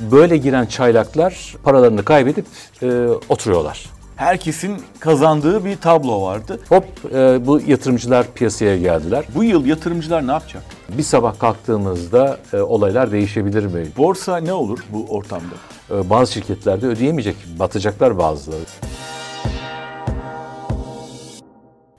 Böyle giren çaylaklar paralarını kaybedip e, oturuyorlar. Herkesin kazandığı bir tablo vardı. Hop e, bu yatırımcılar piyasaya geldiler. Bu yıl yatırımcılar ne yapacak? Bir sabah kalktığımızda e, olaylar değişebilir mi? Borsa ne olur bu ortamda? E, bazı şirketlerde ödeyemeyecek, batacaklar bazıları.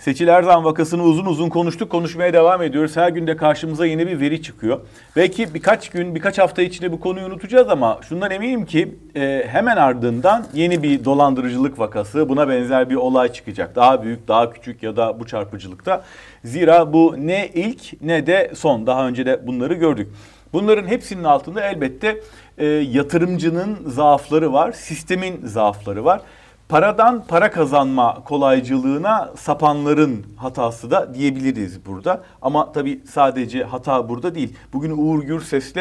Seçil Erzan vakasını uzun uzun konuştuk, konuşmaya devam ediyoruz. Her günde karşımıza yeni bir veri çıkıyor. Belki birkaç gün, birkaç hafta içinde bu konuyu unutacağız ama şundan eminim ki e, hemen ardından yeni bir dolandırıcılık vakası, buna benzer bir olay çıkacak. Daha büyük, daha küçük ya da bu çarpıcılıkta. Zira bu ne ilk ne de son. Daha önce de bunları gördük. Bunların hepsinin altında elbette e, yatırımcının zaafları var, sistemin zaafları var paradan para kazanma kolaycılığına sapanların hatası da diyebiliriz burada. Ama tabii sadece hata burada değil. Bugün Uğur Gürses'le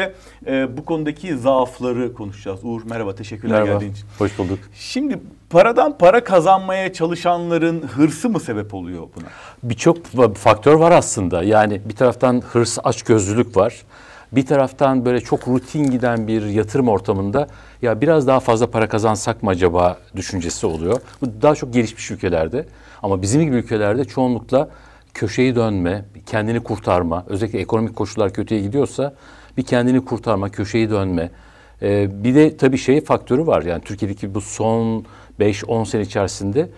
e, bu konudaki zaafları konuşacağız. Uğur merhaba, teşekkürler merhaba, geldiğin için. Hoş bulduk. Şimdi paradan para kazanmaya çalışanların hırsı mı sebep oluyor buna? Birçok faktör var aslında. Yani bir taraftan hırs, açgözlülük var. Bir taraftan böyle çok rutin giden bir yatırım ortamında ya biraz daha fazla para kazansak mı acaba düşüncesi oluyor. Bu daha çok gelişmiş ülkelerde ama bizim gibi ülkelerde çoğunlukla köşeyi dönme, kendini kurtarma, özellikle ekonomik koşullar kötüye gidiyorsa bir kendini kurtarma, köşeyi dönme. Ee, bir de tabii şey faktörü var yani Türkiye'deki bu son 5-10 sene içerisinde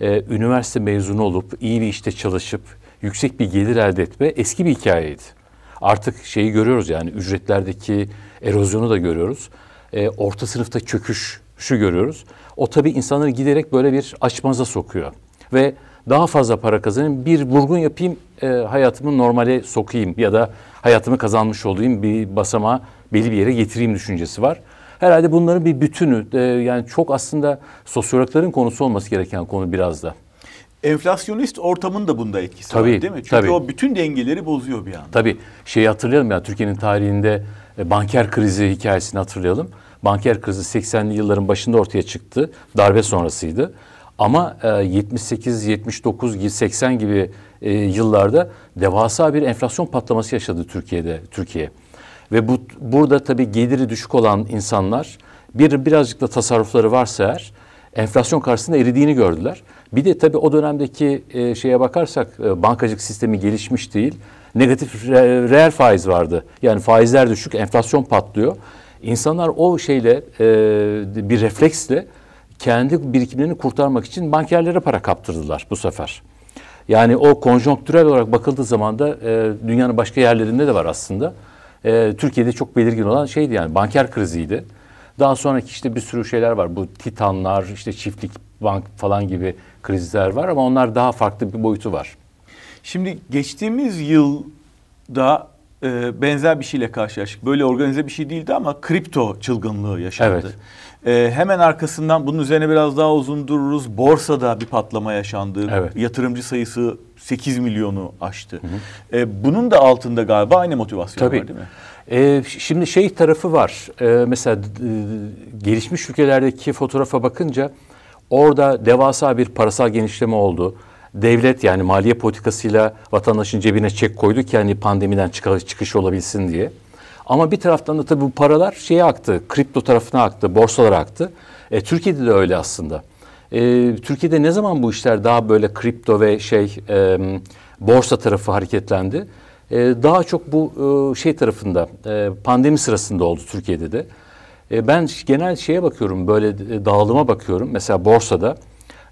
e, üniversite mezunu olup iyi bir işte çalışıp yüksek bir gelir elde etme eski bir hikayeydi. Artık şeyi görüyoruz yani ücretlerdeki erozyonu da görüyoruz. E, orta sınıfta çöküş şu görüyoruz. O tabii insanları giderek böyle bir açmaza sokuyor. Ve daha fazla para kazanayım, bir vurgun yapayım, e, hayatımı normale sokayım ya da hayatımı kazanmış olayım, bir basamağa belli bir yere getireyim düşüncesi var. Herhalde bunların bir bütünü, e, yani çok aslında sosyologların konusu olması gereken konu biraz da enflasyonist ortamın da bunda etkisi tabii, var değil mi? Çünkü tabii. o bütün dengeleri bozuyor bir anda. Tabii şeyi hatırlayalım ya Türkiye'nin tarihinde e, banker krizi hikayesini hatırlayalım. Banker krizi 80'li yılların başında ortaya çıktı. Darbe sonrasıydı. Ama 78, 79, 80 gibi e, yıllarda devasa bir enflasyon patlaması yaşadı Türkiye'de Türkiye. Ve bu burada tabii geliri düşük olan insanlar bir birazcık da tasarrufları varsa eğer enflasyon karşısında eridiğini gördüler. Bir de tabii o dönemdeki e, şeye bakarsak e, bankacılık sistemi gelişmiş değil. Negatif re, reel faiz vardı. Yani faizler düşük, enflasyon patlıyor. İnsanlar o şeyle e, bir refleksle kendi birikimlerini kurtarmak için bankerlere para kaptırdılar bu sefer. Yani o konjonktürel olarak bakıldığı zaman da e, dünyanın başka yerlerinde de var aslında. E, Türkiye'de çok belirgin olan şeydi yani banker kriziydi. Daha sonraki işte bir sürü şeyler var. Bu titanlar, işte çiftlik bank falan gibi krizler var ama onlar daha farklı bir boyutu var. Şimdi geçtiğimiz yılda e, benzer bir şeyle karşılaştık. Böyle organize bir şey değildi ama kripto çılgınlığı yaşandı. Evet. E, hemen arkasından bunun üzerine biraz daha uzun dururuz. Borsada bir patlama yaşandı. Evet. Yatırımcı sayısı 8 milyonu aştı. Hı hı. E, bunun da altında galiba aynı motivasyon Tabii. var değil mi? Ee, şimdi şey tarafı var. Ee, mesela e, gelişmiş ülkelerdeki fotoğrafa bakınca orada devasa bir parasal genişleme oldu. Devlet yani maliye politikasıyla vatandaşın cebine çek koydu ki hani pandemiden çıkış, olabilsin diye. Ama bir taraftan da tabii bu paralar şeye aktı, kripto tarafına aktı, borsalara aktı. E, Türkiye'de de öyle aslında. E, Türkiye'de ne zaman bu işler daha böyle kripto ve şey e, borsa tarafı hareketlendi? e, daha çok bu e, şey tarafında e, pandemi sırasında oldu Türkiye'de de. E, ben genel şeye bakıyorum böyle e, dağılıma bakıyorum. Mesela borsada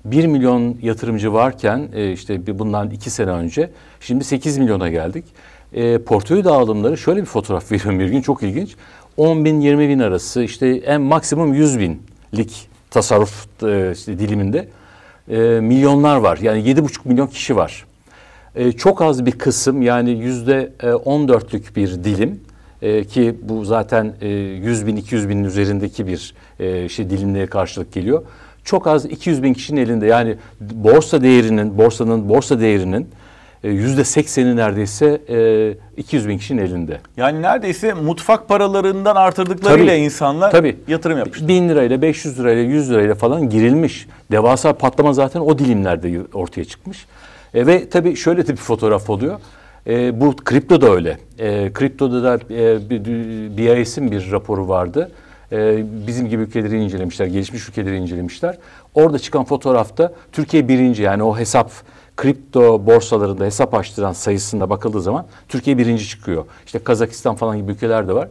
1 milyon yatırımcı varken e, işte bundan 2 sene önce şimdi 8 milyona geldik. E, portföy dağılımları şöyle bir fotoğraf veriyorum bir gün çok ilginç. 10 bin 20 bin arası işte en maksimum 100 binlik tasarruf e, işte diliminde e, milyonlar var. Yani 7,5 milyon kişi var. E, çok az bir kısım yani yüzde e, on dörtlük bir dilim e, ki bu zaten e, 100 bin 200 binin üzerindeki bir e, şey dilimliğe karşılık geliyor. Çok az 200 bin kişinin elinde yani borsa değerinin borsanın borsa değerinin e, yüzde sekseni neredeyse e, 200 bin kişinin elinde. Yani neredeyse mutfak paralarından artırdıklarıyla tabii, insanlar tabii. yatırım yapmış. Bin lirayla, 500 lirayla, 100 lirayla falan girilmiş. Devasa patlama zaten o dilimlerde ortaya çıkmış. E, ve tabii şöyle de bir fotoğraf oluyor. E, bu kripto da öyle. E, kriptoda da e, BIS'in bir raporu vardı. e, bizim gibi ülkeleri incelemişler, gelişmiş ülkeleri incelemişler. Orada çıkan fotoğrafta Türkiye birinci yani o hesap kripto borsalarında hesap açtıran sayısında bakıldığı zaman Türkiye birinci çıkıyor. İşte Kazakistan falan gibi ülkeler de var.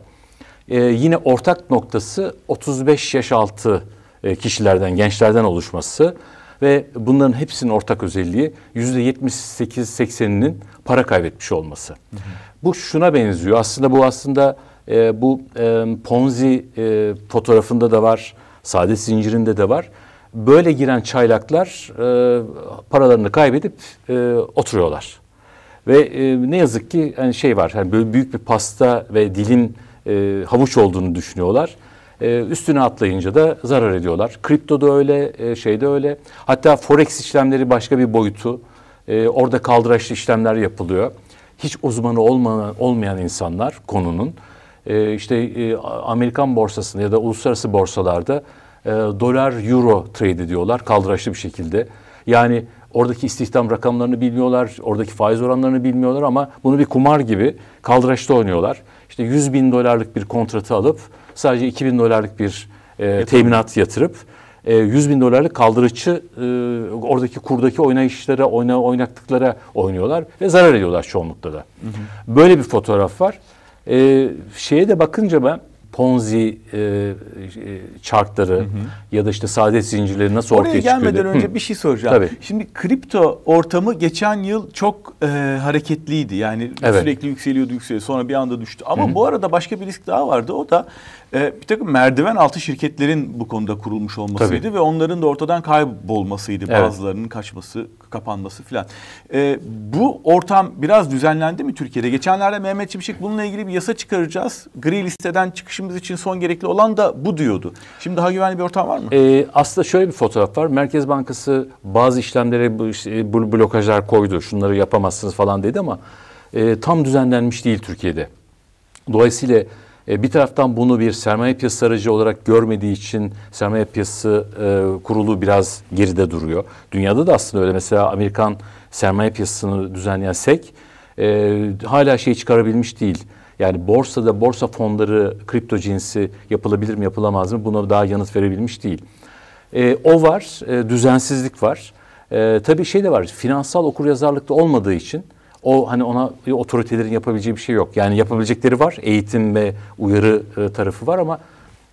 Ee, yine ortak noktası 35 yaş altı e, kişilerden, gençlerden oluşması ve bunların hepsinin ortak özelliği yüzde 78-80'inin para kaybetmiş olması. Hı hı. Bu şuna benziyor. Aslında bu aslında e, bu e, Ponzi e, fotoğrafında da var, saadet zincirinde de var. Böyle giren çaylaklar e, paralarını kaybedip e, oturuyorlar. Ve e, ne yazık ki yani şey var, yani böyle büyük bir pasta ve dilim e, havuç olduğunu düşünüyorlar. E, üstüne atlayınca da zarar ediyorlar. Kripto da öyle, e, şey de öyle. Hatta forex işlemleri başka bir boyutu. E, orada kaldıraçlı işlemler yapılıyor. Hiç uzmanı olmayan insanlar konunun e, işte e, Amerikan borsasında ya da uluslararası borsalarda e, dolar euro trade ediyorlar kaldıraçlı bir şekilde. Yani oradaki istihdam rakamlarını bilmiyorlar, oradaki faiz oranlarını bilmiyorlar ama bunu bir kumar gibi kaldıraçta oynuyorlar. İşte 100 bin dolarlık bir kontratı alıp sadece 2 bin dolarlık bir e, teminat yatırıp e, 100 bin dolarlık kaldırıcı e, oradaki kurdaki oynayışlara, oyna, oynaklıklara oynuyorlar ve zarar ediyorlar çoğunlukla da. Hı hı. Böyle bir fotoğraf var. E, şeye de bakınca ben Ponzi e, e, çarkları hı hı. ya da işte saadet zincirleri nasıl Oraya ortaya çıkıyor? Oraya gelmeden önce hı. bir şey soracağım. Tabii. Şimdi kripto ortamı geçen yıl çok e, hareketliydi. Yani evet. sürekli yükseliyordu yükseliyordu sonra bir anda düştü. Ama hı hı. bu arada başka bir risk daha vardı. O da e, bir takım merdiven altı şirketlerin bu konuda kurulmuş olmasıydı Tabii. ve onların da ortadan kaybolmasıydı. Evet. Bazılarının kaçması, kapanması filan. E, bu ortam biraz düzenlendi mi Türkiye'de? Geçenlerde Mehmet Çimşek bununla ilgili bir yasa çıkaracağız. Gri listeden çıkışımız için son gerekli olan da bu diyordu. Şimdi daha güvenli bir ortam var mı? E, aslında şöyle bir fotoğraf var. Merkez Bankası bazı işlemlere bu, işte, blokajlar koydu. Şunları yapamazsınız falan dedi ama e, tam düzenlenmiş değil Türkiye'de. Dolayısıyla e, bir taraftan bunu bir sermaye piyasası aracı olarak görmediği için sermaye piyasası e, kurulu biraz geride duruyor. Dünyada da aslında öyle. Mesela Amerikan sermaye piyasasını düzenleyen SEC e, hala şey çıkarabilmiş değil. Yani borsada borsa fonları kripto cinsi yapılabilir mi yapılamaz mı buna daha yanıt verebilmiş değil. E, o var, e, düzensizlik var. E, tabii şey de var, finansal okuryazarlıkta olmadığı için o hani ona otoritelerin yapabileceği bir şey yok. Yani yapabilecekleri var. Eğitim ve uyarı e, tarafı var ama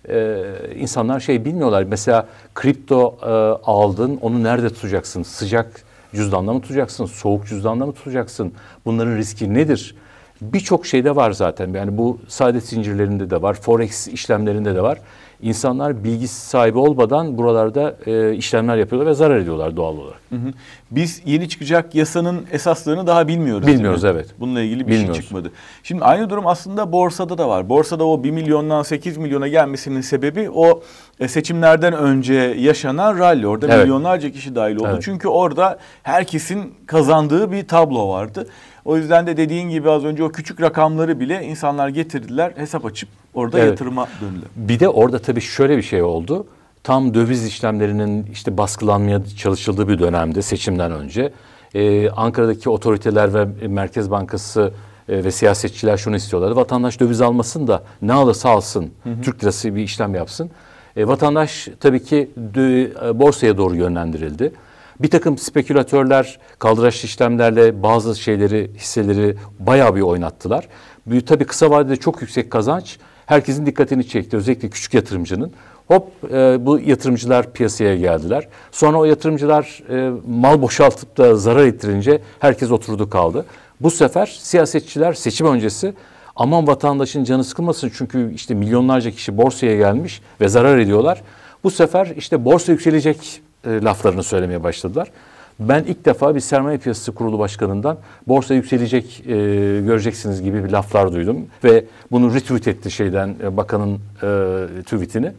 e, insanlar şey bilmiyorlar. Mesela kripto e, aldın, onu nerede tutacaksın? Sıcak cüzdanda mı tutacaksın? Soğuk cüzdanda mı tutacaksın? Bunların riski nedir? Birçok şeyde var zaten. Yani bu saadet zincirlerinde de var, forex işlemlerinde de var. İnsanlar bilgi sahibi olmadan buralarda e, işlemler yapıyorlar ve zarar ediyorlar doğal olarak. Hı hı. Biz yeni çıkacak yasanın esaslarını daha bilmiyoruz. Bilmiyoruz evet. Bununla ilgili bir şey Bilmiyoruz. şey çıkmadı. Şimdi aynı durum aslında borsada da var. Borsada o 1 milyondan 8 milyona gelmesinin sebebi o e, seçimlerden önce yaşanan rally. Orada evet. milyonlarca kişi dahil oldu. Evet. Çünkü orada herkesin kazandığı bir tablo vardı. O yüzden de dediğin gibi az önce o küçük rakamları bile insanlar getirdiler hesap açıp orada evet. yatırıma döndüler. Bir de orada tabii şöyle bir şey oldu. Tam döviz işlemlerinin işte baskılanmaya çalışıldığı bir dönemde seçimden önce ee, Ankara'daki otoriteler ve Merkez Bankası e, ve siyasetçiler şunu istiyorlardı. Vatandaş döviz almasın da ne alırsa alsın. Hı hı. Türk lirası bir işlem yapsın. E, vatandaş tabii ki e, borsaya doğru yönlendirildi. Bir takım spekülatörler kaldıraçlı işlemlerle bazı şeyleri, hisseleri bayağı bir oynattılar. Bir, tabii kısa vadede çok yüksek kazanç herkesin dikkatini çekti. Özellikle küçük yatırımcının. Hop e, bu yatırımcılar piyasaya geldiler. Sonra o yatırımcılar e, mal boşaltıp da zarar ettirince herkes oturdu kaldı. Bu sefer siyasetçiler seçim öncesi aman vatandaşın canı sıkılmasın çünkü işte milyonlarca kişi borsaya gelmiş ve zarar ediyorlar. Bu sefer işte borsa yükselecek e, laflarını söylemeye başladılar. Ben ilk defa bir sermaye piyasası kurulu başkanından borsa yükselecek e, göreceksiniz gibi bir laflar duydum ve bunu retweet etti şeyden e, bakanın e, tweetini.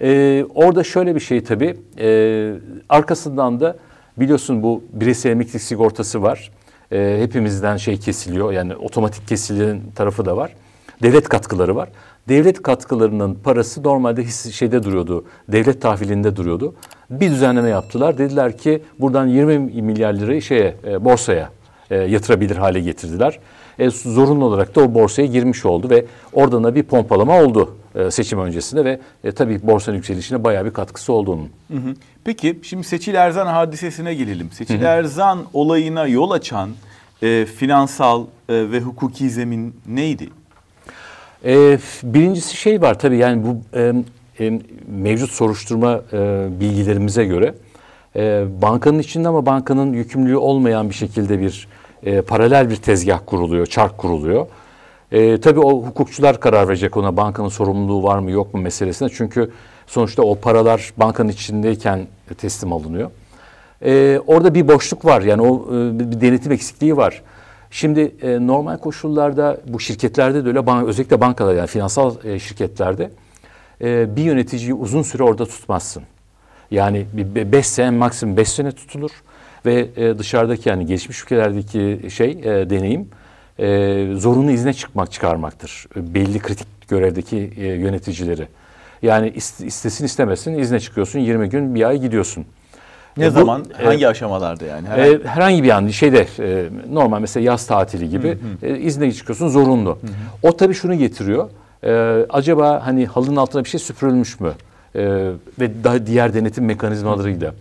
E, orada şöyle bir şey tabii e, arkasından da biliyorsun bu bireysel emeklilik sigortası var. E, hepimizden şey kesiliyor yani otomatik kesilen tarafı da var. Devlet katkıları var devlet katkılarının parası normalde his, şeyde duruyordu. Devlet tahvilinde duruyordu. Bir düzenleme yaptılar. Dediler ki buradan 20 milyar lirayı şeye e, borsaya e, yatırabilir hale getirdiler. E, zorunlu olarak da o borsaya girmiş oldu ve oradan da bir pompalama oldu e, seçim öncesinde ve e, tabii borsanın yükselişine bayağı bir katkısı. Hı hı. Peki şimdi Seçil Erzan hadisesine gelelim. Seçil hı hı. Erzan olayına yol açan e, finansal e, ve hukuki zemin neydi? E, birincisi şey var tabii yani bu e, e, mevcut soruşturma e, bilgilerimize göre e, bankanın içinde ama bankanın yükümlülüğü olmayan bir şekilde bir e, paralel bir tezgah kuruluyor, çark kuruluyor. E, tabii o hukukçular karar verecek ona bankanın sorumluluğu var mı yok mu meselesine. Çünkü sonuçta o paralar bankanın içindeyken teslim alınıyor. E, orada bir boşluk var yani o e, bir denetim eksikliği var. Şimdi e, normal koşullarda bu şirketlerde de öyle bank, özellikle bankalar yani finansal e, şirketlerde e, bir yöneticiyi uzun süre orada tutmazsın. Yani bir beş sene maksimum beş sene tutulur ve e, dışarıdaki yani gelişmiş ülkelerdeki şey e, deneyim e, zorunlu izne çıkmak çıkarmaktır. E, belli kritik görevdeki e, yöneticileri. Yani istesin istemesin izne çıkıyorsun 20 gün bir ay gidiyorsun. Ne e, zaman? Bu, hangi e, aşamalarda yani? Herhangi, e, herhangi bir an şeyde e, normal mesela yaz tatili gibi hı hı. E, izne çıkıyorsun zorunlu. Hı hı. O tabii şunu getiriyor. E, acaba hani halının altına bir şey süpürülmüş mü? E, ve daha diğer denetim mekanizmalarıyla.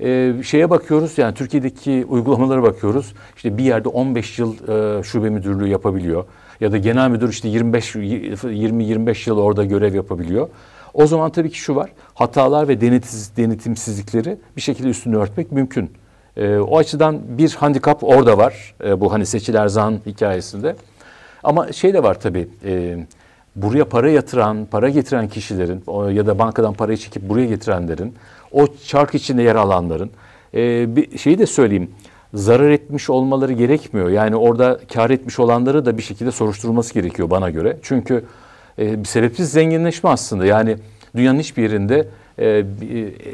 E, şeye bakıyoruz yani Türkiye'deki uygulamalara bakıyoruz. İşte bir yerde 15 yıl e, şube müdürlüğü yapabiliyor. Ya da genel müdür işte 25 20-25 yıl orada görev yapabiliyor. O zaman tabii ki şu var. Hatalar ve denetiz, denetimsizlikleri bir şekilde üstünü örtmek mümkün. E, o açıdan bir handikap orada var. E, bu hani Seçil Erzan hikayesinde. Ama şey de var tabii. E, buraya para yatıran, para getiren kişilerin o, ya da bankadan parayı çekip buraya getirenlerin, o çark içinde yer alanların e, bir şeyi de söyleyeyim. Zarar etmiş olmaları gerekmiyor. Yani orada kar etmiş olanları da bir şekilde soruşturulması gerekiyor bana göre. Çünkü e, bir sebepsiz zenginleşme aslında. Yani dünyanın hiçbir yerinde e,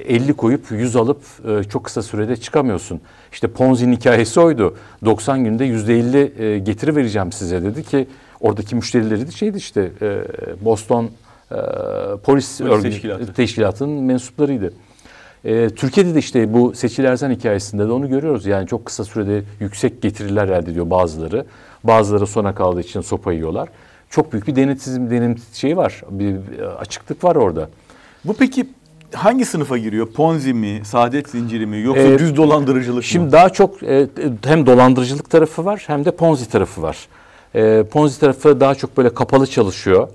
50 koyup 100 alıp e, çok kısa sürede çıkamıyorsun. İşte Ponzi'nin hikayesi oydu. 90 günde %50 e, getiri vereceğim size dedi ki oradaki müşterileri de şeydi işte e, Boston e, polis, polis örgü, teşkilatı. teşkilatının mensuplarıydı. E, Türkiye'de de işte bu Seçil Erzan hikayesinde de onu görüyoruz. Yani çok kısa sürede yüksek getiriler elde ediyor bazıları. Bazıları sona kaldığı için sopa yiyorlar çok büyük bir denetizm denim şeyi var. Bir açıklık var orada. Bu peki hangi sınıfa giriyor? Ponzi mi, saadet zinciri mi yoksa ee, düz dolandırıcılık şimdi mı? Şimdi daha çok e, hem dolandırıcılık tarafı var hem de Ponzi tarafı var. E, Ponzi tarafı daha çok böyle kapalı çalışıyor.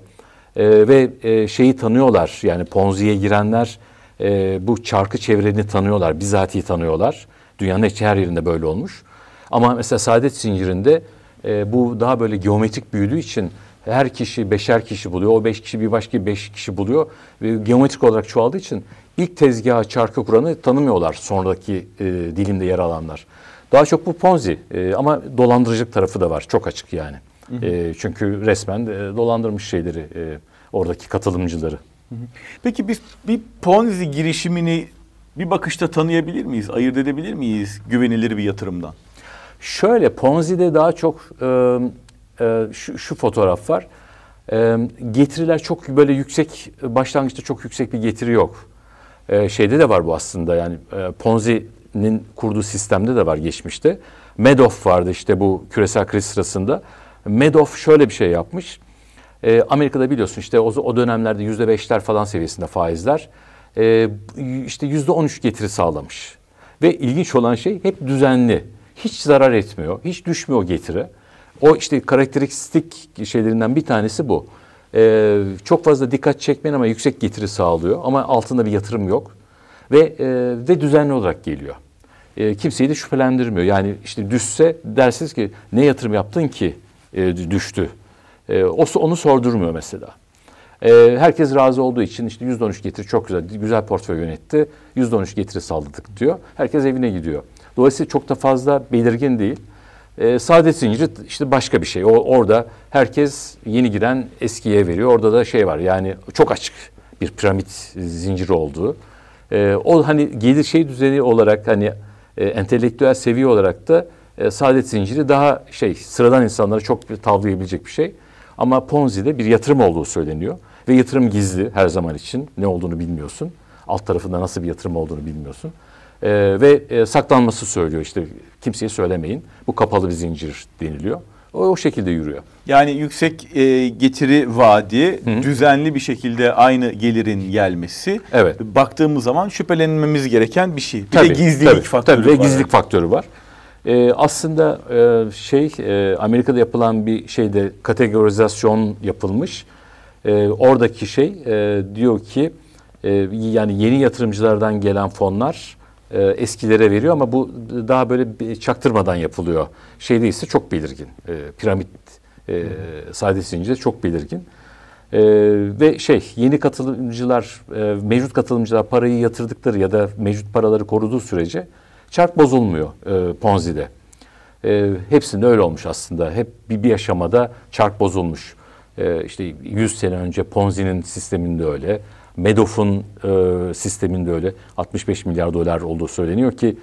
E, ve e, şeyi tanıyorlar yani Ponzi'ye girenler e, bu çarkı çevreni tanıyorlar, bizatihi tanıyorlar. Dünyanın her yerinde böyle olmuş. Ama mesela saadet zincirinde e, bu daha böyle geometrik büyüdüğü için her kişi beşer kişi buluyor. O beş kişi bir başka beş kişi buluyor. Ve geometrik olarak çoğaldığı için ilk tezgahı çarkı kuranı tanımıyorlar sonraki e, dilimde yer alanlar. Daha çok bu Ponzi e, ama dolandırıcılık tarafı da var. Çok açık yani. Hı hı. E, çünkü resmen e, dolandırmış şeyleri e, oradaki katılımcıları. Hı hı. Peki biz bir Ponzi girişimini bir bakışta tanıyabilir miyiz? Ayırt edebilir miyiz güvenilir bir yatırımdan? Şöyle Ponzi'de daha çok e, e, şu, şu fotoğraf var. E, getiriler çok böyle yüksek, başlangıçta çok yüksek bir getiri yok. E, şeyde de var bu aslında yani e, Ponzi'nin kurduğu sistemde de var geçmişte. Madoff vardı işte bu küresel kriz sırasında. Madoff şöyle bir şey yapmış. E, Amerika'da biliyorsun işte o, o dönemlerde yüzde beşler falan seviyesinde faizler. E, işte yüzde on üç getiri sağlamış. Ve ilginç olan şey hep düzenli. Hiç zarar etmiyor, hiç düşmüyor getiri. O işte karakteristik şeylerinden bir tanesi bu. Ee, çok fazla dikkat çekmeyen ama yüksek getiri sağlıyor. Ama altında bir yatırım yok. Ve e, ve düzenli olarak geliyor. E, kimseyi de şüphelendirmiyor. Yani işte düşse dersiniz ki ne yatırım yaptın ki e, düştü. E, o onu sordurmuyor mesela. E, herkes razı olduğu için işte %13 getiri çok güzel, güzel portföy yönetti. %13 getiri sağladık diyor. Herkes evine gidiyor. Dolayısıyla çok da fazla belirgin değil. E, saadet zinciri işte başka bir şey. O, orada herkes yeni giren eskiye veriyor. Orada da şey var yani çok açık bir piramit zinciri olduğu. E, o hani gelir şey düzeni olarak hani e, entelektüel seviye olarak da e, saadet zinciri daha şey sıradan insanlara çok tavlayabilecek bir şey. Ama Ponzi'de bir yatırım olduğu söyleniyor. Ve yatırım gizli her zaman için. Ne olduğunu bilmiyorsun. Alt tarafında nasıl bir yatırım olduğunu bilmiyorsun. E, ve e, saklanması söylüyor işte kimseye söylemeyin. Bu kapalı bir zincir deniliyor. O, o şekilde yürüyor. Yani yüksek e, getiri vaadi, düzenli bir şekilde aynı gelirin gelmesi. Evet. Baktığımız zaman şüphelenmemiz gereken bir şey. Bir tabii, de gizlilik tabii, faktörü tabii, var. Ve gizlilik faktörü var. Ee, aslında e, şey e, Amerika'da yapılan bir şeyde kategorizasyon yapılmış. E, oradaki şey e, diyor ki e, yani yeni yatırımcılardan gelen fonlar e, eskilere veriyor ama bu daha böyle çaktırmadan yapılıyor. Şey değilse çok belirgin. E, piramit e, sadesince çok belirgin. E, ve şey yeni katılımcılar, e, mevcut katılımcılar parayı yatırdıkları ya da mevcut paraları koruduğu sürece çark bozulmuyor e, Ponzi'de. E, hepsinde öyle olmuş aslında. Hep bir, bir aşamada çark bozulmuş. E, işte 100 sene önce Ponzi'nin sisteminde öyle. Madoff'un e, sisteminde öyle 65 milyar dolar olduğu söyleniyor ki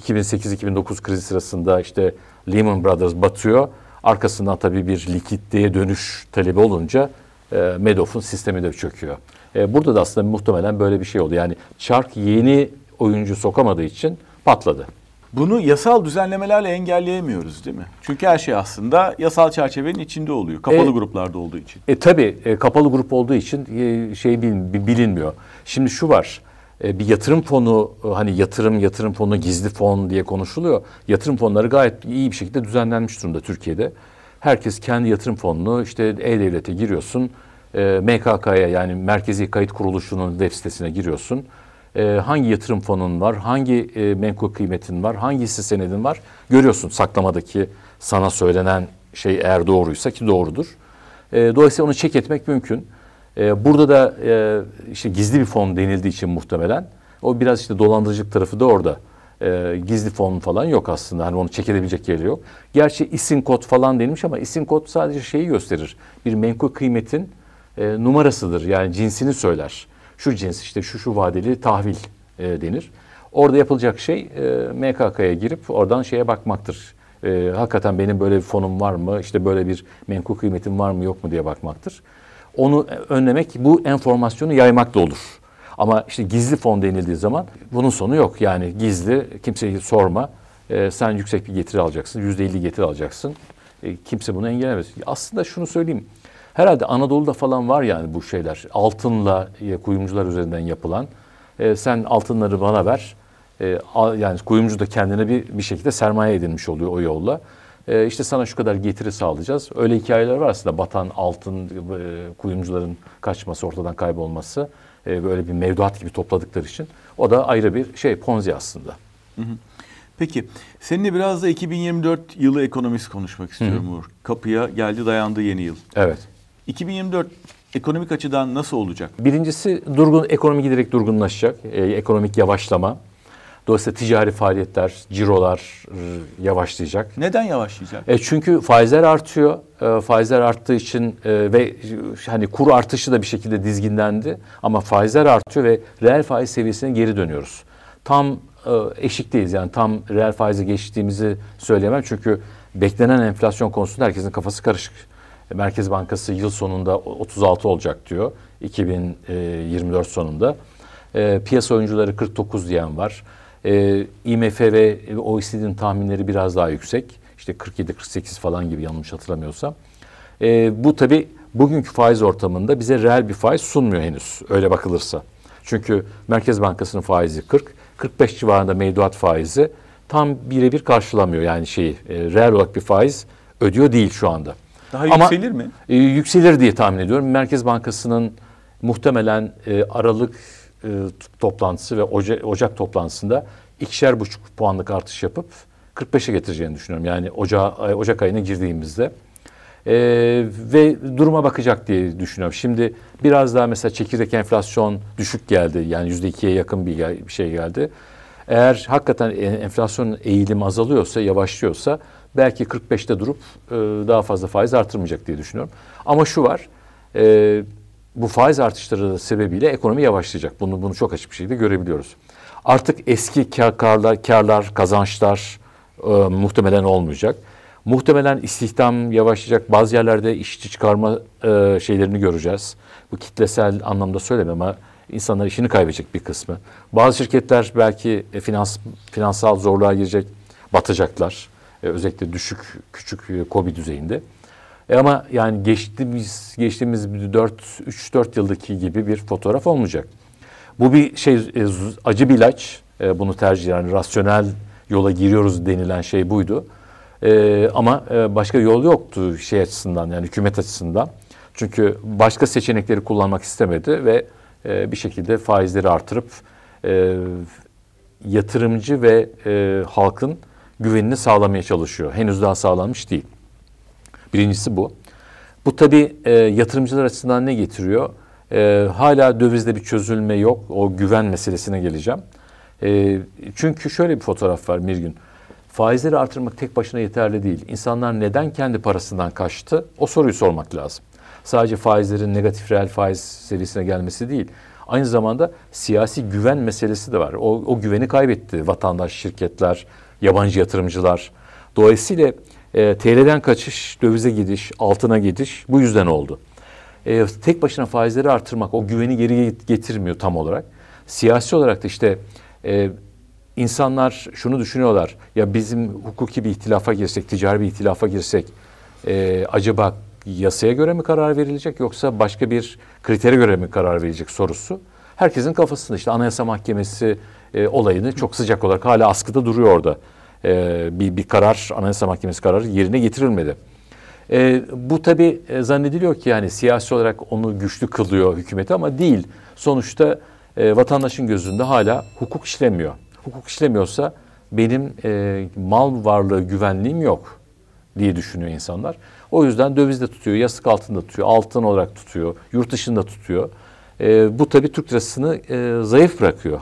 2008-2009 krizi sırasında işte Lehman Brothers batıyor. Arkasından tabii bir likiditeye dönüş talebi olunca e, Madoff'un sistemi de çöküyor. E, burada da aslında muhtemelen böyle bir şey oldu. Yani çark yeni oyuncu sokamadığı için patladı. Bunu yasal düzenlemelerle engelleyemiyoruz değil mi? Çünkü her şey aslında yasal çerçevenin içinde oluyor. Kapalı e, gruplarda olduğu için. E tabii e, kapalı grup olduğu için e, şey bilin, bilinmiyor. Şimdi şu var. E, bir yatırım fonu e, hani yatırım yatırım fonu gizli fon diye konuşuluyor. Yatırım fonları gayet iyi bir şekilde düzenlenmiş durumda Türkiye'de. Herkes kendi yatırım fonunu işte e-devlete giriyorsun. E, MKK'ya yani Merkezi Kayıt Kuruluşu'nun web sitesine giriyorsun e, hangi yatırım fonun var, hangi e, menkul kıymetin var, hangi hisse senedin var görüyorsun saklamadaki sana söylenen şey eğer doğruysa ki doğrudur. E, dolayısıyla onu çek etmek mümkün. E, burada da e, işte gizli bir fon denildiği için muhtemelen o biraz işte dolandırıcılık tarafı da orada. E, gizli fon falan yok aslında. Hani onu çek edebilecek yeri yok. Gerçi isim kod falan denilmiş ama isim kod sadece şeyi gösterir. Bir menkul kıymetin e, numarasıdır. Yani cinsini söyler şu cins işte şu şu vadeli tahvil e, denir. Orada yapılacak şey e, MKK'ya girip oradan şeye bakmaktır. E, hakikaten benim böyle bir fonum var mı? İşte böyle bir menkul kıymetim var mı yok mu diye bakmaktır. Onu önlemek bu enformasyonu yaymak da olur. Ama işte gizli fon denildiği zaman bunun sonu yok. Yani gizli kimseyi sorma. E, sen yüksek bir getiri alacaksın. Yüzde elli getiri alacaksın. E, kimse bunu engellemez. Aslında şunu söyleyeyim. Herhalde Anadolu'da falan var yani bu şeyler. Altınla e, kuyumcular üzerinden yapılan. E, sen altınları bana ver. E, yani kuyumcu da kendine bir, bir şekilde sermaye edinmiş oluyor o yolla. E, işte sana şu kadar getiri sağlayacağız. Öyle hikayeler var aslında. Batan altın e, kuyumcuların kaçması, ortadan kaybolması. E, böyle bir mevduat gibi topladıkları için. O da ayrı bir şey Ponzi aslında. Hı hı. Peki seninle biraz da 2024 yılı ekonomisi konuşmak istiyorum Uğur. Kapıya geldi dayandı yeni yıl. Evet. 2024 ekonomik açıdan nasıl olacak? Birincisi durgun ekonomi giderek durgunlaşacak. E, ekonomik yavaşlama. Dolayısıyla ticari faaliyetler, cirolar e, yavaşlayacak. Neden yavaşlayacak? E çünkü faizler artıyor. E, faizler arttığı için e, ve hani kur artışı da bir şekilde dizginlendi. Ama faizler artıyor ve reel faiz seviyesine geri dönüyoruz. Tam e, eşikteyiz yani tam reel faize geçtiğimizi söyleyemem. Çünkü beklenen enflasyon konusunda herkesin kafası karışık. Merkez Bankası yıl sonunda 36 olacak diyor. 2024 sonunda. E, piyasa oyuncuları 49 diyen var. E, IMF ve OECD'nin tahminleri biraz daha yüksek. İşte 47-48 falan gibi yanlış hatırlamıyorsam. E, bu tabi bugünkü faiz ortamında bize reel bir faiz sunmuyor henüz öyle bakılırsa. Çünkü Merkez Bankası'nın faizi 40, 45 civarında mevduat faizi tam birebir karşılamıyor. Yani şeyi e, reel olarak bir faiz ödüyor değil şu anda. Daha Ama, yükselir mi? E, yükselir diye tahmin ediyorum. Merkez Bankası'nın muhtemelen e, Aralık e, toplantısı ve Oca, Ocak toplantısında ikişer buçuk puanlık artış yapıp 45'e getireceğini düşünüyorum. Yani Oca, Ocak ayına girdiğimizde. E, ve duruma bakacak diye düşünüyorum. Şimdi biraz daha mesela çekirdek enflasyon düşük geldi. Yani yüzde ikiye yakın bir, bir şey geldi. Eğer hakikaten enflasyon eğilimi azalıyorsa, yavaşlıyorsa belki 45'te durup e, daha fazla faiz artırmayacak diye düşünüyorum. Ama şu var, e, bu faiz artışları sebebiyle ekonomi yavaşlayacak. Bunu bunu çok açık bir şekilde görebiliyoruz. Artık eski karlar, karlar, kazançlar e, muhtemelen olmayacak. Muhtemelen istihdam yavaşlayacak. Bazı yerlerde işçi çıkarma e, şeylerini göreceğiz. Bu kitlesel anlamda söylemem ama insanlar işini kaybedecek bir kısmı. Bazı şirketler belki e, finans finansal zorluğa girecek, batacaklar. E, özellikle düşük, küçük e, kobi düzeyinde. E ama yani geçtiğimiz geçtiğimiz 4 3-4 yıldaki gibi bir fotoğraf olmayacak. Bu bir şey e, acı bir ilaç. Bunu tercih yani rasyonel yola giriyoruz denilen şey buydu. E, ama başka yol yoktu şey açısından yani hükümet açısından. Çünkü başka seçenekleri kullanmak istemedi ve bir şekilde faizleri artırıp yatırımcı ve halkın güvenini sağlamaya çalışıyor. Henüz daha sağlanmış değil. Birincisi bu. Bu tabii e, yatırımcılar açısından ne getiriyor? E, hala dövizde bir çözülme yok. O güven meselesine geleceğim. E, çünkü şöyle bir fotoğraf var Mirgün. Faizleri artırmak tek başına yeterli değil. İnsanlar neden kendi parasından kaçtı? O soruyu sormak lazım. Sadece faizlerin negatif reel faiz seviyesine gelmesi değil. Aynı zamanda siyasi güven meselesi de var. O, o güveni kaybetti vatandaş, şirketler, yabancı yatırımcılar. Dolayısıyla e, TL'den kaçış, dövize gidiş, altına gidiş bu yüzden oldu. E, tek başına faizleri artırmak o güveni geri getirmiyor tam olarak. Siyasi olarak da işte e, insanlar şunu düşünüyorlar. Ya bizim hukuki bir ihtilafa girsek, ticari bir ihtilafa girsek e, acaba yasaya göre mi karar verilecek yoksa başka bir kritere göre mi karar verilecek sorusu. Herkesin kafasında işte Anayasa Mahkemesi e, olayını çok sıcak olarak hala askıda duruyor orada. E, bir, bir karar, Anayasa Mahkemesi kararı yerine getirilmedi. E, bu tabi e, zannediliyor ki yani siyasi olarak onu güçlü kılıyor hükümeti ama değil. Sonuçta e, vatandaşın gözünde hala hukuk işlemiyor. Hukuk işlemiyorsa benim e, mal varlığı güvenliğim yok diye düşünüyor insanlar. O yüzden dövizde tutuyor, yastık altında tutuyor, altın olarak tutuyor, yurt dışında tutuyor. E, bu tabii Türk lirasını e, zayıf bırakıyor.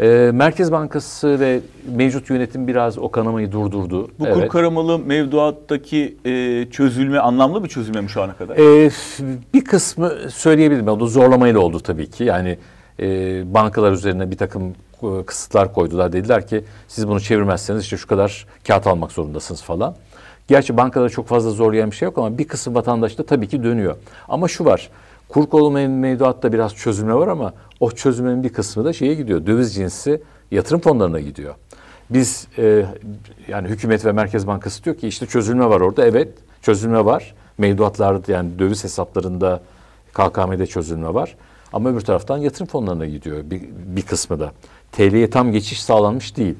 E, Merkez Bankası ve mevcut yönetim biraz o kanamayı durdurdu. Bu evet. kur karamalı mevduattaki e, çözülme anlamlı bir çözülme mi şu ana kadar? E, bir kısmı söyleyebilirim. O da zorlamayla oldu tabii ki. Yani e, bankalar üzerine bir takım e, kısıtlar koydular. Dediler ki siz bunu çevirmezseniz işte şu kadar kağıt almak zorundasınız falan. Gerçi bankaları çok fazla zorlayan bir şey yok ama bir kısım vatandaş da tabii ki dönüyor. Ama şu var. Kur kolu mevduatta biraz çözülme var ama o çözümün bir kısmı da şeye gidiyor. Döviz cinsi yatırım fonlarına gidiyor. Biz e, yani hükümet ve Merkez Bankası diyor ki işte çözülme var orada. Evet çözülme var. Mevduatlarda yani döviz hesaplarında KKM'de çözülme var. Ama öbür taraftan yatırım fonlarına gidiyor bir, bir kısmı da. TL'ye tam geçiş sağlanmış değil.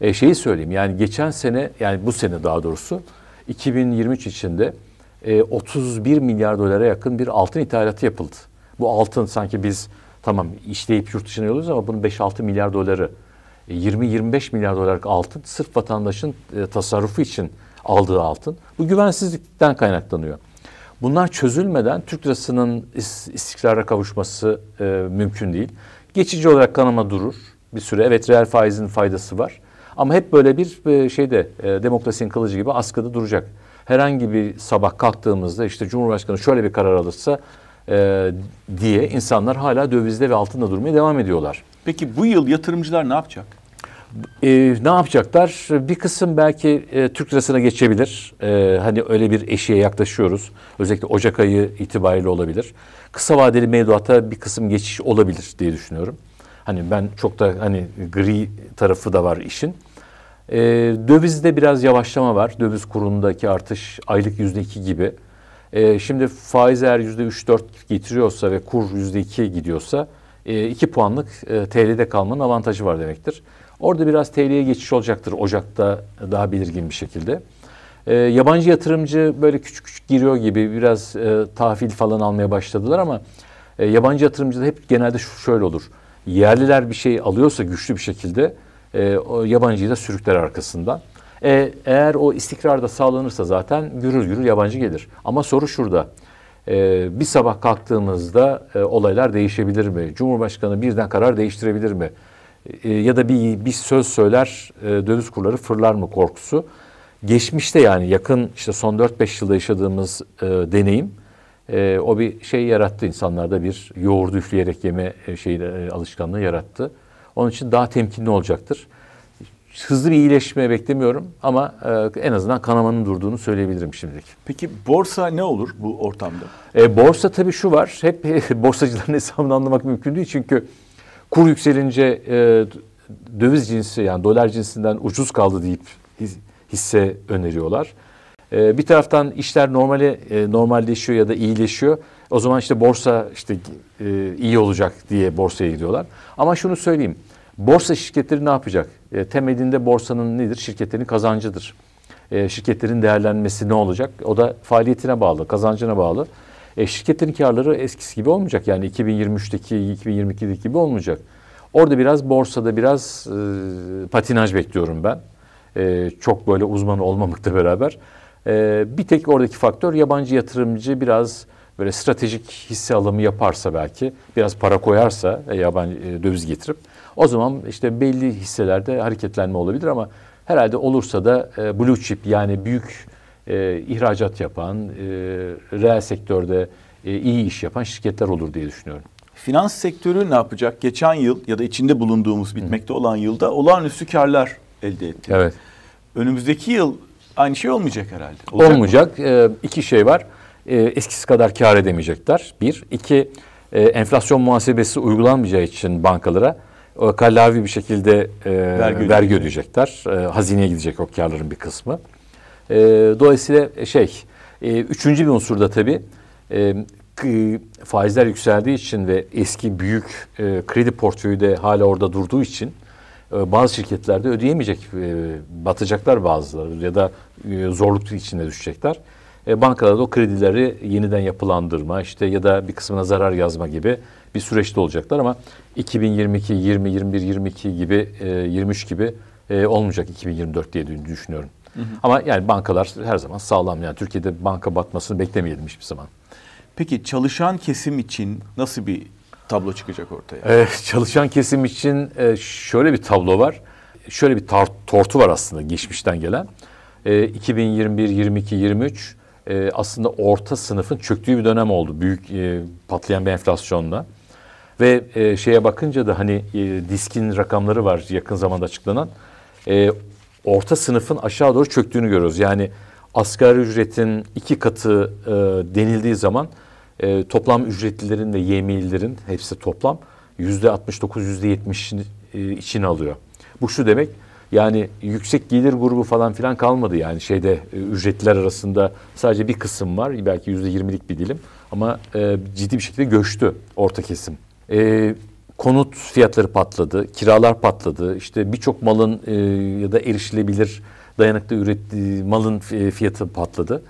E, şeyi söyleyeyim yani geçen sene yani bu sene daha doğrusu 2023 içinde e, 31 milyar dolara yakın bir altın ithalatı yapıldı. Bu altın sanki biz tamam işleyip yurt dışına yolluyoruz ama bunun 5-6 milyar doları 20-25 e, milyar dolarlık altın sırf vatandaşın e, tasarrufu için aldığı altın. Bu güvensizlikten kaynaklanıyor. Bunlar çözülmeden Türk lirasının istikrara kavuşması e, mümkün değil. Geçici olarak kanama durur bir süre. Evet reel faizin faydası var. Ama hep böyle bir e, şeyde e, demokrasinin kılıcı gibi askıda duracak. Herhangi bir sabah kalktığımızda işte Cumhurbaşkanı şöyle bir karar alırsa e, diye insanlar hala dövizde ve altında durmaya devam ediyorlar. Peki bu yıl yatırımcılar ne yapacak? E, ne yapacaklar? Bir kısım belki e, Türk lirasına geçebilir. E, hani öyle bir eşiğe yaklaşıyoruz. Özellikle Ocak ayı itibariyle olabilir. Kısa vadeli mevduata bir kısım geçiş olabilir diye düşünüyorum. Hani ben çok da hani gri tarafı da var işin. E, dövizde biraz yavaşlama var. Döviz kurundaki artış aylık yüzde iki gibi. E, şimdi faiz eğer yüzde üç dört getiriyorsa ve kur yüzde iki gidiyorsa e, iki puanlık e, TL'de kalmanın avantajı var demektir. Orada biraz TL'ye geçiş olacaktır Ocak'ta daha belirgin bir şekilde. E, yabancı yatırımcı böyle küçük küçük giriyor gibi biraz e, tahvil falan almaya başladılar ama e, yabancı yatırımcı da hep genelde şöyle olur. Yerliler bir şey alıyorsa güçlü bir şekilde e, o yabancıyı da sürükler arkasından. E, eğer o istikrar da sağlanırsa zaten gürül gürül yabancı gelir. Ama soru şurada. E, bir sabah kalktığımızda e, olaylar değişebilir mi? Cumhurbaşkanı birden karar değiştirebilir mi? E, ya da bir, bir söz söyler e, döviz kurları fırlar mı korkusu. Geçmişte yani yakın işte son 4-5 yılda yaşadığımız e, deneyim e, o bir şey yarattı insanlarda bir yoğurdu üfleyerek yeme e, şeyi e, alışkanlığı yarattı. Onun için daha temkinli olacaktır. Hızlı bir iyileşme beklemiyorum ama e, en azından kanamanın durduğunu söyleyebilirim şimdilik. Peki borsa ne olur bu ortamda? E, borsa tabii şu var. Hep borsacıların hesabını anlamak mümkün değil çünkü kur yükselince e, döviz cinsi yani dolar cinsinden ucuz kaldı deyip hisse öneriyorlar. E, bir taraftan işler normale e, normalleşiyor ya da iyileşiyor. O zaman işte borsa işte e, iyi olacak diye borsaya gidiyorlar. Ama şunu söyleyeyim. Borsa şirketleri ne yapacak? E, temelinde borsanın nedir? Şirketlerin kazancıdır. E, şirketlerin değerlenmesi ne olacak? O da faaliyetine bağlı, kazancına bağlı. E, şirketlerin karları eskisi gibi olmayacak. Yani 2023'teki, 2022'deki gibi olmayacak. Orada biraz borsada biraz e, patinaj bekliyorum ben. E, çok böyle uzman olmamakla beraber. E, bir tek oradaki faktör yabancı yatırımcı biraz böyle stratejik hisse alımı yaparsa belki biraz para koyarsa e, yabancı e, döviz getirip o zaman işte belli hisselerde hareketlenme olabilir ama herhalde olursa da e, blue chip yani büyük e, ihracat yapan, e, reel sektörde e, iyi iş yapan şirketler olur diye düşünüyorum. Finans sektörü ne yapacak? Geçen yıl ya da içinde bulunduğumuz bitmekte olan yılda olağanüstü karlar elde etti. Evet. Önümüzdeki yıl aynı şey olmayacak herhalde. Olacak Olmayacak. E, iki şey var. E, eskisi kadar kar edemeyecekler. Bir. iki e, enflasyon muhasebesi uygulanmayacağı için bankalara o kallavi bir şekilde e, vergi, vergi ödeyecekler. E, hazineye gidecek o karların bir kısmı. E, dolayısıyla şey, e, üçüncü bir unsur da tabii e, faizler yükseldiği için ve eski büyük e, kredi portföyü de hala orada durduğu için e, bazı şirketlerde ödeyemeyecek, e, batacaklar bazıları ya da e, zorluk içinde düşecekler. E, bankalar da o kredileri yeniden yapılandırma işte ya da bir kısmına zarar yazma gibi bir süreçte olacaklar ama 2022, 20, 21, 22 gibi, e, 23 gibi e, olmayacak 2024 diye düşünüyorum. Hı hı. Ama yani bankalar her zaman sağlam yani Türkiye'de banka batmasını beklemeyelim hiçbir zaman. Peki çalışan kesim için nasıl bir tablo çıkacak ortaya? Ee, çalışan kesim için e, şöyle bir tablo var. Şöyle bir tar- tortu var aslında geçmişten gelen. E, 2021, 22, 23 e, aslında orta sınıfın çöktüğü bir dönem oldu. Büyük e, patlayan bir enflasyonla. Ve e, şeye bakınca da hani e, diskin rakamları var yakın zamanda açıklanan. E, orta sınıfın aşağı doğru çöktüğünü görüyoruz. Yani asgari ücretin iki katı e, denildiği zaman e, toplam ücretlilerin ve yemiyelerin hepsi toplam yüzde 69 yüzde 70 e, alıyor. Bu şu demek yani yüksek gelir grubu falan filan kalmadı yani şeyde e, ücretliler arasında sadece bir kısım var belki yüzde 20'lik bir dilim ama e, ciddi bir şekilde göçtü orta kesim. E, konut fiyatları patladı, kiralar patladı. İşte birçok malın e, ya da erişilebilir dayanıklı ürettiği malın fiyatı patladı.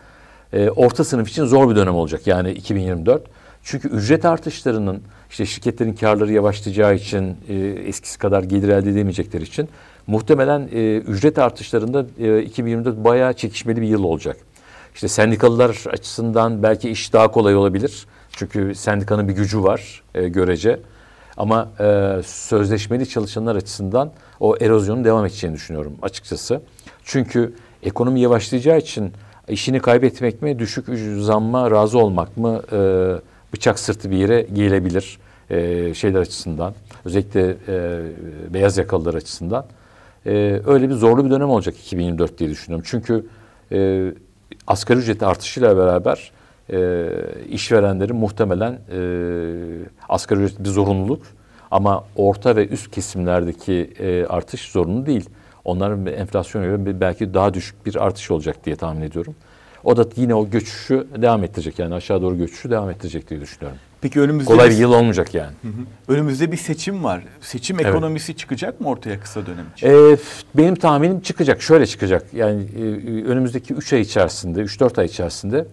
E, orta sınıf için zor bir dönem olacak yani 2024. Çünkü ücret artışlarının işte şirketlerin karları yavaşlayacağı için e, eskisi kadar gelir elde edemeyecekleri için muhtemelen e, ücret artışlarında e, 2024 bayağı çekişmeli bir yıl olacak. İşte sendikalılar açısından belki iş daha kolay olabilir. Çünkü sendikanın bir gücü var e, görece. Ama e, sözleşmeli çalışanlar açısından o erozyonun devam edeceğini düşünüyorum açıkçası. Çünkü ekonomi yavaşlayacağı için işini kaybetmek mi, düşük zamma razı olmak mı e, bıçak sırtı bir yere gelebilir e, şeyler açısından. Özellikle e, beyaz yakalılar açısından. E, öyle bir zorlu bir dönem olacak 2024 diye düşünüyorum. Çünkü e, asgari ücret artışıyla beraber e, işverenlerin muhtemelen e, asgari ücret bir zorunluluk ama orta ve üst kesimlerdeki e, artış zorunlu değil. Onların enflasyon göre belki daha düşük bir artış olacak diye tahmin ediyorum. O da yine o göçüşü devam ettirecek yani aşağı doğru göçüşü devam ettirecek diye düşünüyorum. Peki önümüzde kolay bir yıl olmayacak yani. Hı hı. Önümüzde bir seçim var. Seçim evet. ekonomisi çıkacak mı ortaya kısa dönem için? Ee, benim tahminim çıkacak. Şöyle çıkacak. Yani e, önümüzdeki 3 ay içerisinde, 3-4 ay içerisinde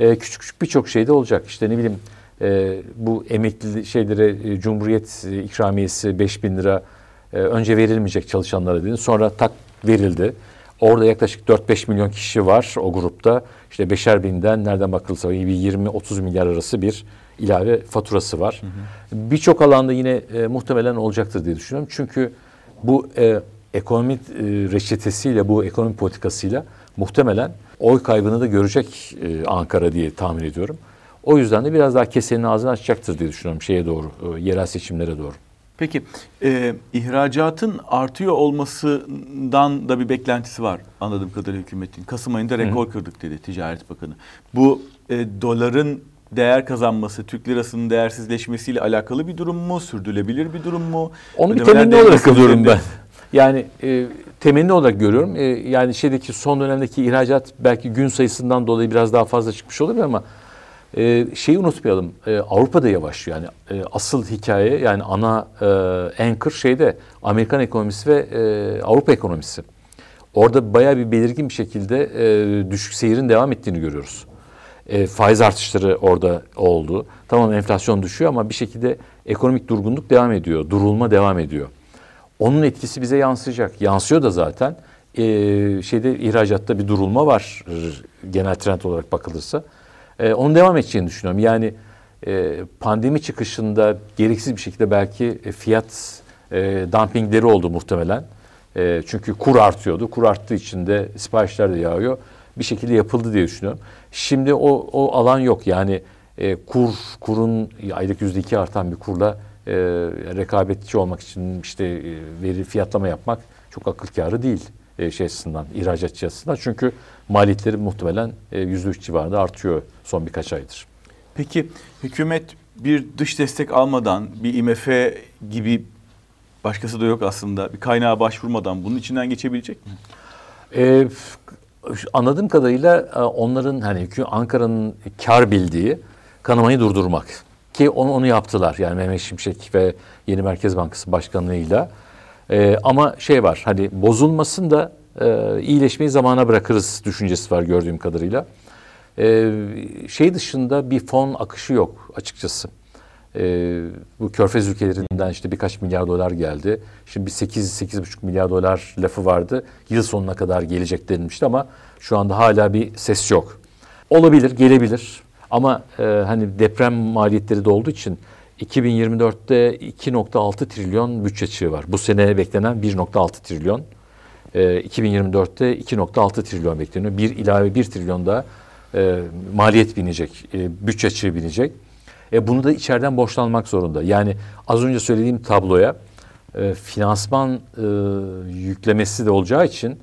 e, küçük küçük birçok şey de olacak. İşte ne bileyim e, bu emekli şeylere e, Cumhuriyet ikramiyesi 5 bin lira e, önce verilmeyecek çalışanlara dedi. Sonra tak verildi. Orada yaklaşık 4-5 milyon kişi var o grupta. İşte beşer binden nereden bakılsa bir 20-30 milyar arası bir ilave faturası var. Birçok alanda yine e, muhtemelen olacaktır diye düşünüyorum. Çünkü bu e, ekonomi e, reçetesiyle, bu ekonomi politikasıyla muhtemelen oy kaybını da görecek e, Ankara diye tahmin ediyorum. O yüzden de biraz daha kesenin ağzını açacaktır diye düşünüyorum şeye doğru, e, yerel seçimlere doğru. Peki e, ihracatın artıyor olmasından da bir beklentisi var anladığım kadarıyla hükümetin. Kasım ayında rekor Hı. kırdık dedi Ticaret Bakanı. Bu e, doların değer kazanması, Türk lirasının değersizleşmesiyle alakalı bir durum mu? Sürdürülebilir bir durum mu? Onu bir temenni olarak alıyorum ben. Yani e, temenni olarak görüyorum. E, yani şeydeki son dönemdeki ihracat belki gün sayısından dolayı biraz daha fazla çıkmış olabilir ama e, şeyi unutmayalım. E, Avrupa'da yavaşlıyor. Yani e, asıl hikaye yani ana e, anchor şeyde Amerikan ekonomisi ve e, Avrupa ekonomisi. Orada bayağı bir belirgin bir şekilde e, düşük seyirin devam ettiğini görüyoruz. E, faiz artışları orada oldu. Tamam enflasyon düşüyor ama bir şekilde ekonomik durgunluk devam ediyor. Durulma devam ediyor. Onun etkisi bize yansıyacak. Yansıyor da zaten. E, şeyde ihracatta bir durulma var genel trend olarak bakılırsa. E, onun devam edeceğini düşünüyorum. Yani e, pandemi çıkışında gereksiz bir şekilde belki e, fiyat e, dumpingleri oldu muhtemelen. E, çünkü kur artıyordu. Kur arttığı için de siparişler de yağıyor. Bir şekilde yapıldı diye düşünüyorum. Şimdi o, o alan yok. Yani e, kur kurun aylık yüzde iki artan bir kurla e, rekabetçi olmak için işte e, veri fiyatlama yapmak çok akıl kârı değil e, şey açısından, ihracatçı açısından. Çünkü maliyetleri muhtemelen e, yüzde üç civarında artıyor son birkaç aydır. Peki hükümet bir dış destek almadan bir IMF gibi başkası da yok aslında bir kaynağa başvurmadan bunun içinden geçebilecek mi? Ee, anladığım kadarıyla e, onların hani Ankara'nın kar bildiği kanamayı durdurmak. Ki onu, onu yaptılar yani Mehmet Şimşek ve Yeni Merkez Bankası Başkanlığı'yla. Ee, ama şey var hani bozulmasın da e, iyileşmeyi zamana bırakırız düşüncesi var gördüğüm kadarıyla. Ee, şey dışında bir fon akışı yok açıkçası. Ee, bu körfez ülkelerinden işte birkaç milyar dolar geldi. Şimdi bir 8-8,5 milyar dolar lafı vardı. Yıl sonuna kadar gelecek denilmişti ama şu anda hala bir ses yok. Olabilir, gelebilir. Ama e, hani deprem maliyetleri de olduğu için 2024'te 2.6 trilyon bütçe açığı var. Bu sene beklenen 1.6 trilyon. E, 2024'te 2.6 trilyon bekleniyor. Bir ilave 1 trilyon da e, maliyet binecek, e, bütçe açığı binecek. E, bunu da içeriden borçlanmak zorunda. Yani az önce söylediğim tabloya e, finansman e, yüklemesi de olacağı için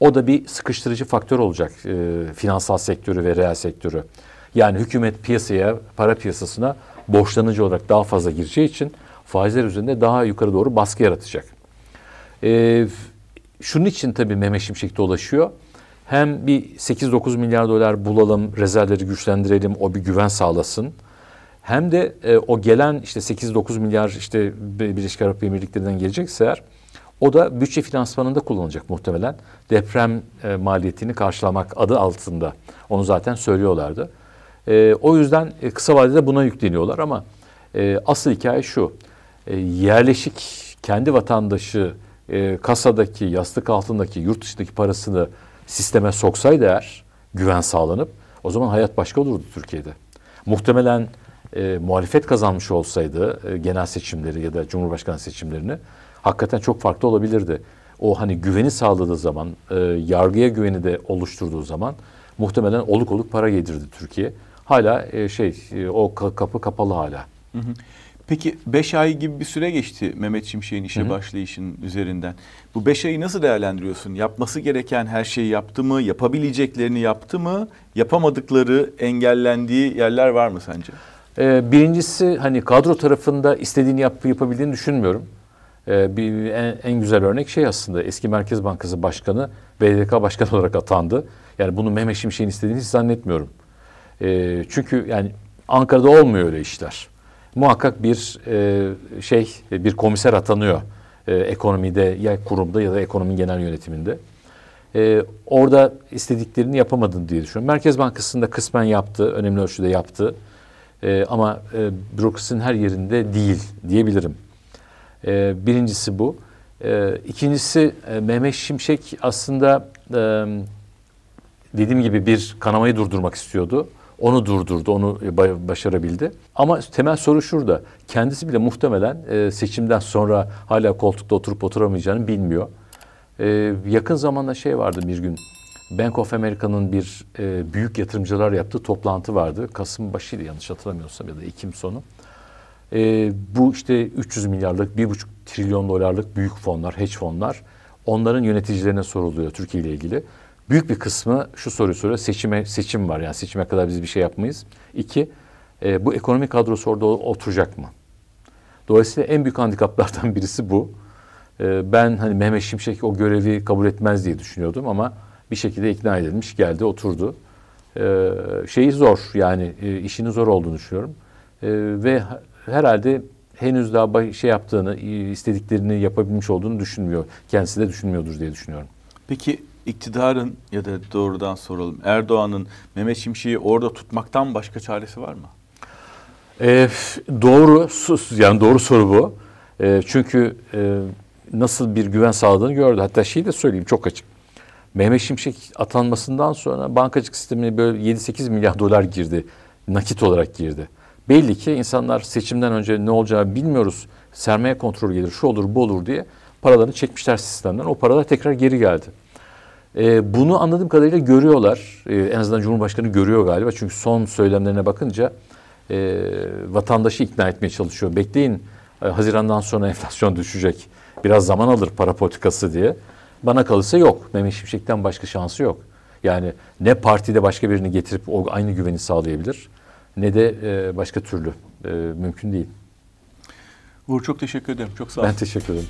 o da bir sıkıştırıcı faktör olacak e, finansal sektörü ve reel sektörü. Yani hükümet piyasaya, para piyasasına borçlanıcı olarak daha fazla gireceği için faizler üzerinde daha yukarı doğru baskı yaratacak. Ee, şunun için tabii Mehmet Şimşek dolaşıyor. Hem bir 8-9 milyar dolar bulalım, rezervleri güçlendirelim, o bir güven sağlasın. Hem de e, o gelen işte 8-9 milyar işte Birleşik Arap Emirlikleri'nden gelecekse eğer o da bütçe finansmanında kullanılacak muhtemelen. Deprem e, maliyetini karşılamak adı altında. Onu zaten söylüyorlardı. E, o yüzden e, kısa vadede buna yükleniyorlar ama e, asıl hikaye şu. E, yerleşik kendi vatandaşı e, kasadaki, yastık altındaki, yurt dışındaki parasını sisteme soksaydı eğer güven sağlanıp o zaman hayat başka olurdu Türkiye'de. Muhtemelen e, muhalefet kazanmış olsaydı e, genel seçimleri ya da cumhurbaşkanı seçimlerini hakikaten çok farklı olabilirdi. O hani güveni sağladığı zaman, e, yargıya güveni de oluşturduğu zaman muhtemelen oluk oluk para yedirdi Türkiye hala e, şey e, o kapı kapalı hala. Hı hı. Peki beş ay gibi bir süre geçti Mehmet Şimşek'in işe hı hı. başlayışının üzerinden. Bu beş ayı nasıl değerlendiriyorsun? Yapması gereken her şeyi yaptı mı? Yapabileceklerini yaptı mı? Yapamadıkları, engellendiği yerler var mı sence? Ee, birincisi hani kadro tarafında istediğini yap, yapabildiğini düşünmüyorum. Ee, bir en, en güzel örnek şey aslında eski Merkez Bankası Başkanı BDK Başkanı olarak atandı. Yani bunu Mehmet Şimşek'in istediğini hiç zannetmiyorum. E, çünkü yani Ankara'da olmuyor öyle işler. Muhakkak bir e, şey, bir komiser atanıyor e, ekonomide ya kurumda ya da ekonomi genel yönetiminde. E, orada istediklerini yapamadın diye düşünüyorum. Merkez Bankası'nda kısmen yaptı, önemli ölçüde yaptı. E, ama e, bürokrasinin her yerinde değil diyebilirim. E, birincisi bu. E, ikincisi e, Mehmet Şimşek aslında e, dediğim gibi bir kanamayı durdurmak istiyordu. Onu durdurdu, onu başarabildi. Ama temel soru şurada. Kendisi bile muhtemelen e, seçimden sonra hala koltukta oturup oturamayacağını bilmiyor. E, yakın zamanda şey vardı bir gün. Bank of America'nın bir e, büyük yatırımcılar yaptığı toplantı vardı. Kasım başıydı yanlış hatırlamıyorsam ya da Ekim sonu. bu işte 300 milyarlık, 1,5 trilyon dolarlık büyük fonlar, hedge fonlar. Onların yöneticilerine soruluyor Türkiye ile ilgili. Büyük bir kısmı şu soruyu soruyor. Seçime seçim var yani seçime kadar biz bir şey yapmayız. İki, e, bu ekonomik kadrosu orada oturacak mı? Dolayısıyla en büyük handikaplardan birisi bu. E, ben hani Mehmet Şimşek o görevi kabul etmez diye düşünüyordum ama bir şekilde ikna edilmiş, geldi, oturdu. E, şeyi zor yani e, işinin zor olduğunu düşünüyorum. E, ve herhalde henüz daha şey yaptığını, istediklerini yapabilmiş olduğunu düşünmüyor. Kendisi de düşünmüyordur diye düşünüyorum. Peki iktidarın ya da doğrudan soralım Erdoğan'ın Mehmet Şimşek'i orada tutmaktan başka çaresi var mı? Ee, doğru yani doğru soru bu. Ee, çünkü e, nasıl bir güven sağladığını gördü. Hatta şeyi de söyleyeyim çok açık. Mehmet Şimşek atanmasından sonra bankacılık sistemine böyle 7-8 milyar dolar girdi. Nakit olarak girdi. Belli ki insanlar seçimden önce ne olacağı bilmiyoruz. Sermaye kontrolü gelir, şu olur, bu olur diye paralarını çekmişler sistemden. O paralar tekrar geri geldi. Ee, bunu anladığım kadarıyla görüyorlar. Ee, en azından Cumhurbaşkanı görüyor galiba. Çünkü son söylemlerine bakınca e, vatandaşı ikna etmeye çalışıyor. Bekleyin e, Haziran'dan sonra enflasyon düşecek. Biraz zaman alır para politikası diye. Bana kalırsa yok. Mehmet Şimşek'ten başka şansı yok. Yani ne partide başka birini getirip o aynı güveni sağlayabilir ne de e, başka türlü e, mümkün değil. Uğur çok teşekkür ederim. Çok sağ olun. Ben teşekkür ederim.